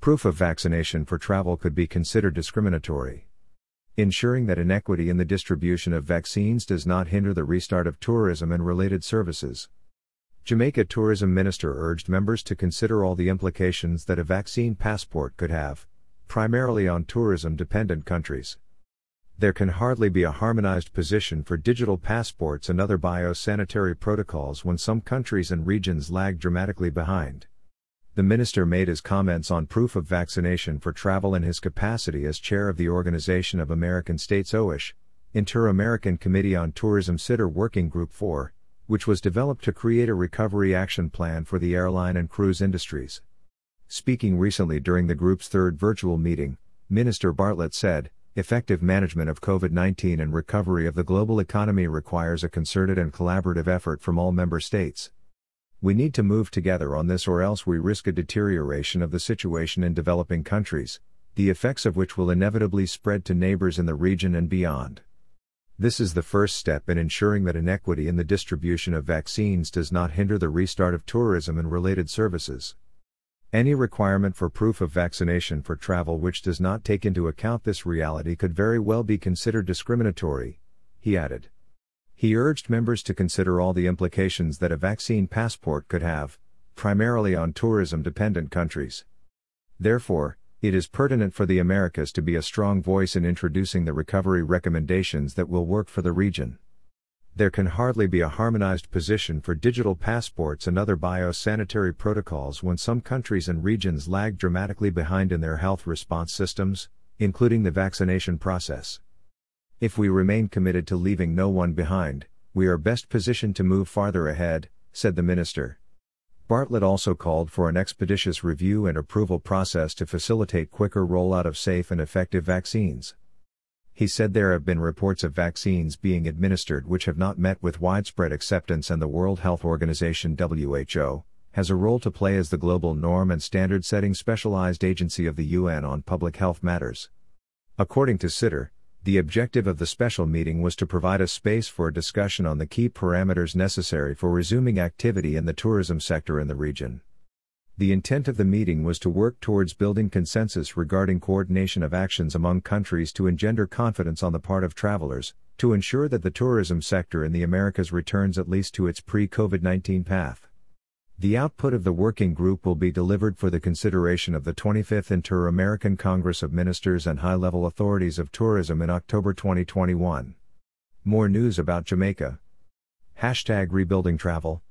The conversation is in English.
Proof of vaccination for travel could be considered discriminatory. Ensuring that inequity in the distribution of vaccines does not hinder the restart of tourism and related services. Jamaica Tourism Minister urged members to consider all the implications that a vaccine passport could have, primarily on tourism dependent countries. There can hardly be a harmonized position for digital passports and other biosanitary protocols when some countries and regions lag dramatically behind. The minister made his comments on proof of vaccination for travel in his capacity as chair of the Organization of American States OASH, Inter American Committee on Tourism CITUR Working Group 4, which was developed to create a recovery action plan for the airline and cruise industries. Speaking recently during the group's third virtual meeting, Minister Bartlett said, Effective management of COVID 19 and recovery of the global economy requires a concerted and collaborative effort from all member states. We need to move together on this, or else we risk a deterioration of the situation in developing countries, the effects of which will inevitably spread to neighbors in the region and beyond. This is the first step in ensuring that inequity in the distribution of vaccines does not hinder the restart of tourism and related services. Any requirement for proof of vaccination for travel which does not take into account this reality could very well be considered discriminatory, he added. He urged members to consider all the implications that a vaccine passport could have, primarily on tourism dependent countries. Therefore, it is pertinent for the Americas to be a strong voice in introducing the recovery recommendations that will work for the region there can hardly be a harmonized position for digital passports and other biosanitary protocols when some countries and regions lag dramatically behind in their health response systems, including the vaccination process. If we remain committed to leaving no one behind, we are best positioned to move farther ahead, said the minister. Bartlett also called for an expeditious review and approval process to facilitate quicker rollout of safe and effective vaccines. He said there have been reports of vaccines being administered which have not met with widespread acceptance, and the World Health Organization WHO has a role to play as the global norm and standard setting specialized agency of the UN on public health matters. According to CITUR, the objective of the special meeting was to provide a space for a discussion on the key parameters necessary for resuming activity in the tourism sector in the region. The intent of the meeting was to work towards building consensus regarding coordination of actions among countries to engender confidence on the part of travelers, to ensure that the tourism sector in the Americas returns at least to its pre COVID 19 path. The output of the working group will be delivered for the consideration of the 25th Inter American Congress of Ministers and High Level Authorities of Tourism in October 2021. More news about Jamaica. Hashtag rebuilding travel.